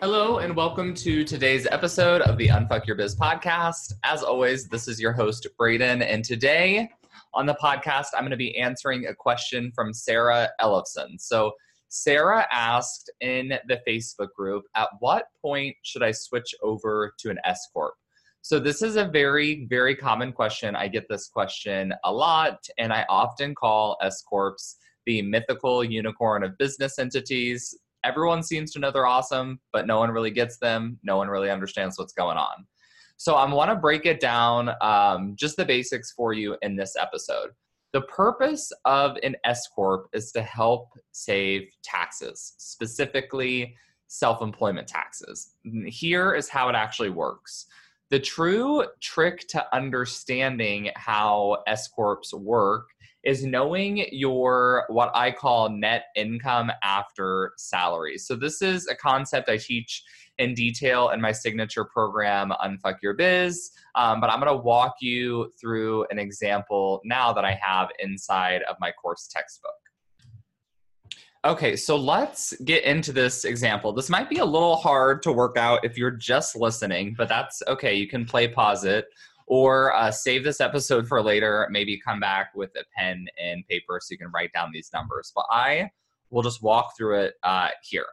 Hello, and welcome to today's episode of the Unfuck Your Biz podcast. As always, this is your host, Braden, and today on the podcast, I'm going to be answering a question from Sarah Ellison. So, Sarah asked in the Facebook group, at what point should I switch over to an S Corp? So, this is a very, very common question. I get this question a lot, and I often call S Corps the mythical unicorn of business entities. Everyone seems to know they're awesome, but no one really gets them. No one really understands what's going on. So, I want to break it down, um, just the basics for you in this episode. The purpose of an S Corp is to help save taxes, specifically self employment taxes. Here is how it actually works. The true trick to understanding how S Corps work is knowing your what I call net income after salary. So, this is a concept I teach in detail in my signature program, Unfuck Your Biz. Um, but I'm going to walk you through an example now that I have inside of my course textbook. Okay, so let's get into this example. This might be a little hard to work out if you're just listening, but that's okay. You can play pause it or uh, save this episode for later. Maybe come back with a pen and paper so you can write down these numbers. But I will just walk through it uh, here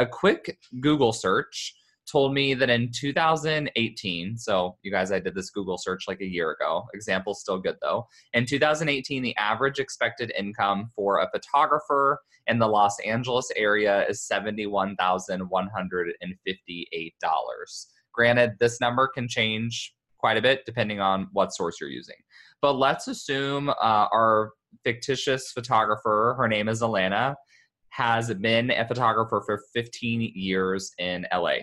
a quick Google search told me that in 2018, so you guys, I did this Google search like a year ago. Example still good though. In 2018, the average expected income for a photographer in the Los Angeles area is $71,158. Granted, this number can change quite a bit depending on what source you're using. But let's assume uh, our fictitious photographer, her name is Alana, has been a photographer for 15 years in LA.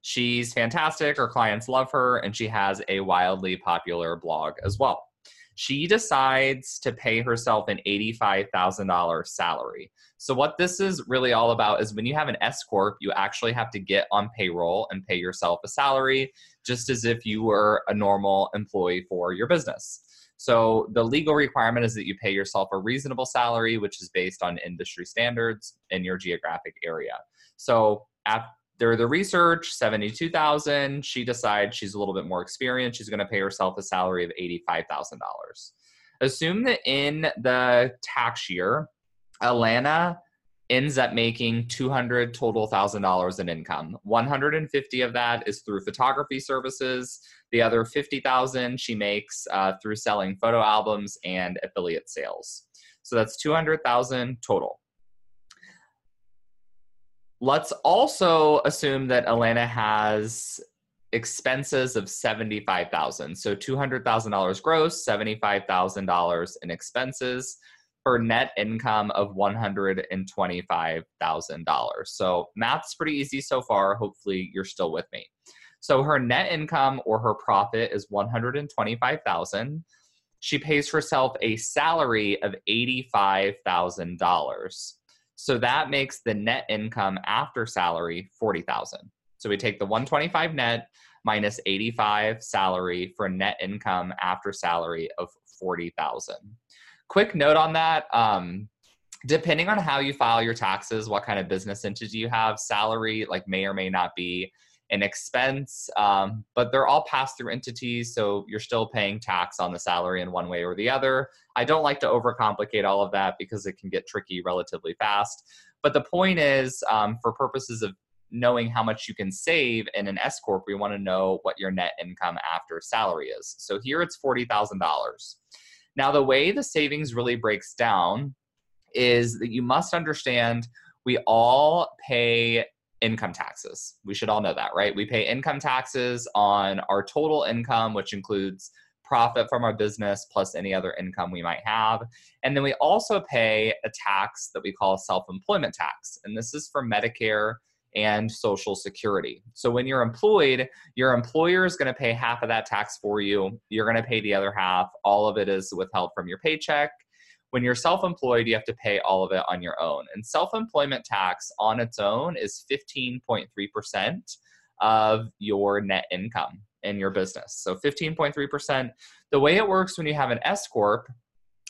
She's fantastic. Her clients love her, and she has a wildly popular blog as well. She decides to pay herself an $85,000 salary. So, what this is really all about is when you have an S Corp, you actually have to get on payroll and pay yourself a salary, just as if you were a normal employee for your business. So the legal requirement is that you pay yourself a reasonable salary, which is based on industry standards in your geographic area. So after the research, 72,000, she decides she's a little bit more experienced. She's going to pay herself a salary of $85,000. Assume that in the tax year, Alana ends up making 200 total thousand dollars in income. 150 of that is through photography services. The other 50000 she makes uh, through selling photo albums and affiliate sales. So that's 200000 total let's also assume that alana has expenses of 75000 so $200000 gross $75000 in expenses for net income of $125,000. So math's pretty easy so far. Hopefully you're still with me. So her net income or her profit is 125,000. She pays herself a salary of $85,000. So that makes the net income after salary 40,000. So we take the 125 net minus 85 salary for net income after salary of 40,000 quick note on that um, depending on how you file your taxes what kind of business entity you have salary like may or may not be an expense, um, but they're all pass through entities, so you're still paying tax on the salary in one way or the other. I don't like to overcomplicate all of that because it can get tricky relatively fast. But the point is, um, for purposes of knowing how much you can save in an S Corp, we want to know what your net income after salary is. So here it's $40,000. Now, the way the savings really breaks down is that you must understand we all pay income taxes. We should all know that, right? We pay income taxes on our total income, which includes profit from our business plus any other income we might have. And then we also pay a tax that we call self employment tax. And this is for Medicare and Social Security. So when you're employed, your employer is going to pay half of that tax for you. You're going to pay the other half. All of it is withheld from your paycheck. When you're self employed, you have to pay all of it on your own. And self employment tax on its own is 15.3% of your net income in your business. So 15.3%. The way it works when you have an S Corp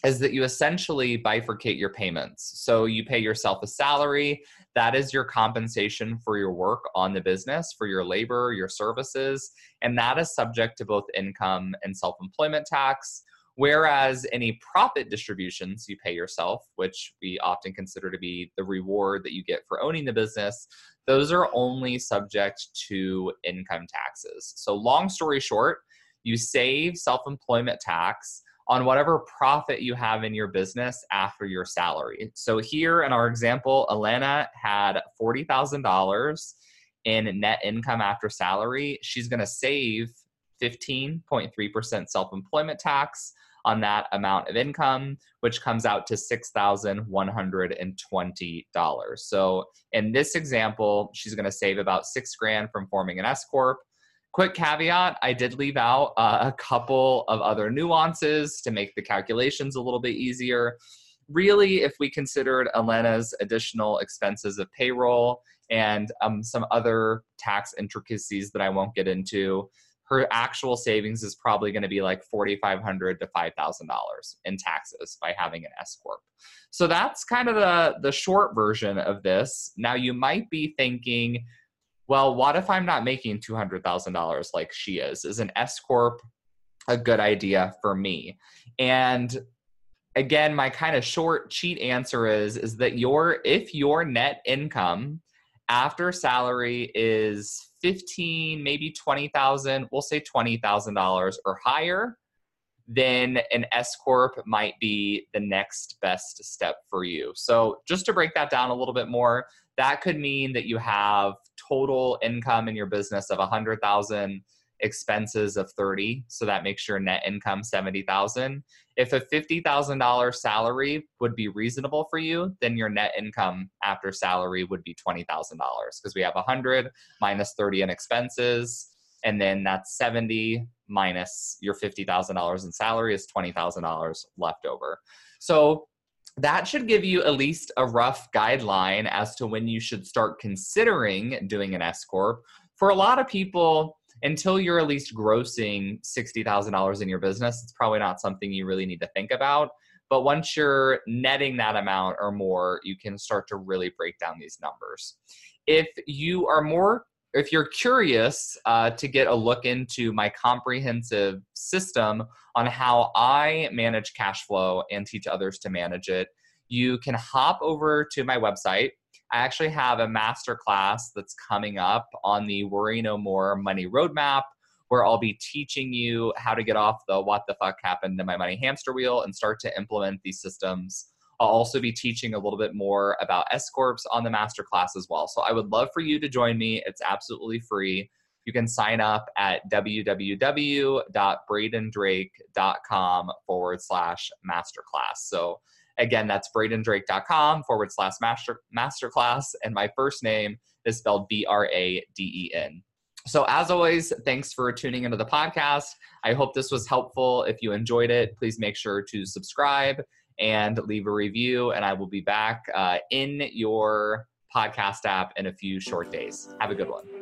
is that you essentially bifurcate your payments. So you pay yourself a salary, that is your compensation for your work on the business, for your labor, your services, and that is subject to both income and self employment tax. Whereas any profit distributions you pay yourself, which we often consider to be the reward that you get for owning the business, those are only subject to income taxes. So, long story short, you save self employment tax on whatever profit you have in your business after your salary. So, here in our example, Alana had $40,000 in net income after salary. She's going to save 15.3% self employment tax on that amount of income, which comes out to $6,120. So in this example, she's going to save about six grand from forming an S Corp. Quick caveat I did leave out uh, a couple of other nuances to make the calculations a little bit easier. Really, if we considered Alana's additional expenses of payroll and um, some other tax intricacies that I won't get into, her actual savings is probably going to be like 4,500 to $5,000 in taxes by having an S Corp. So that's kind of the, the short version of this. Now, you might be thinking, well, what if I'm not making $200,000 like she is? Is an S Corp a good idea for me? And again, my kind of short cheat answer is, is that your, if your net income after salary is 15, maybe 20,000, we'll say $20,000 or higher, then an S Corp might be the next best step for you. So, just to break that down a little bit more, that could mean that you have total income in your business of 100,000 expenses of 30 so that makes your net income 70,000 if a $50,000 salary would be reasonable for you then your net income after salary would be $20,000 because we have 100 minus 30 in expenses and then that's 70 minus your $50,000 in salary is $20,000 left over. So that should give you at least a rough guideline as to when you should start considering doing an S corp. For a lot of people until you're at least grossing $60,000 in your business, it's probably not something you really need to think about. But once you're netting that amount or more, you can start to really break down these numbers. If you are more if you're curious uh, to get a look into my comprehensive system on how I manage cash flow and teach others to manage it, you can hop over to my website, I actually have a master class that's coming up on the Worry No More Money Roadmap, where I'll be teaching you how to get off the what the fuck happened to my money hamster wheel and start to implement these systems. I'll also be teaching a little bit more about S Corps on the master class as well. So I would love for you to join me. It's absolutely free. You can sign up at www.bradendrake.com forward slash masterclass. So Again, that's bradendrake.com forward slash master masterclass. And my first name is spelled B R A D E N. So, as always, thanks for tuning into the podcast. I hope this was helpful. If you enjoyed it, please make sure to subscribe and leave a review. And I will be back uh, in your podcast app in a few short days. Have a good one.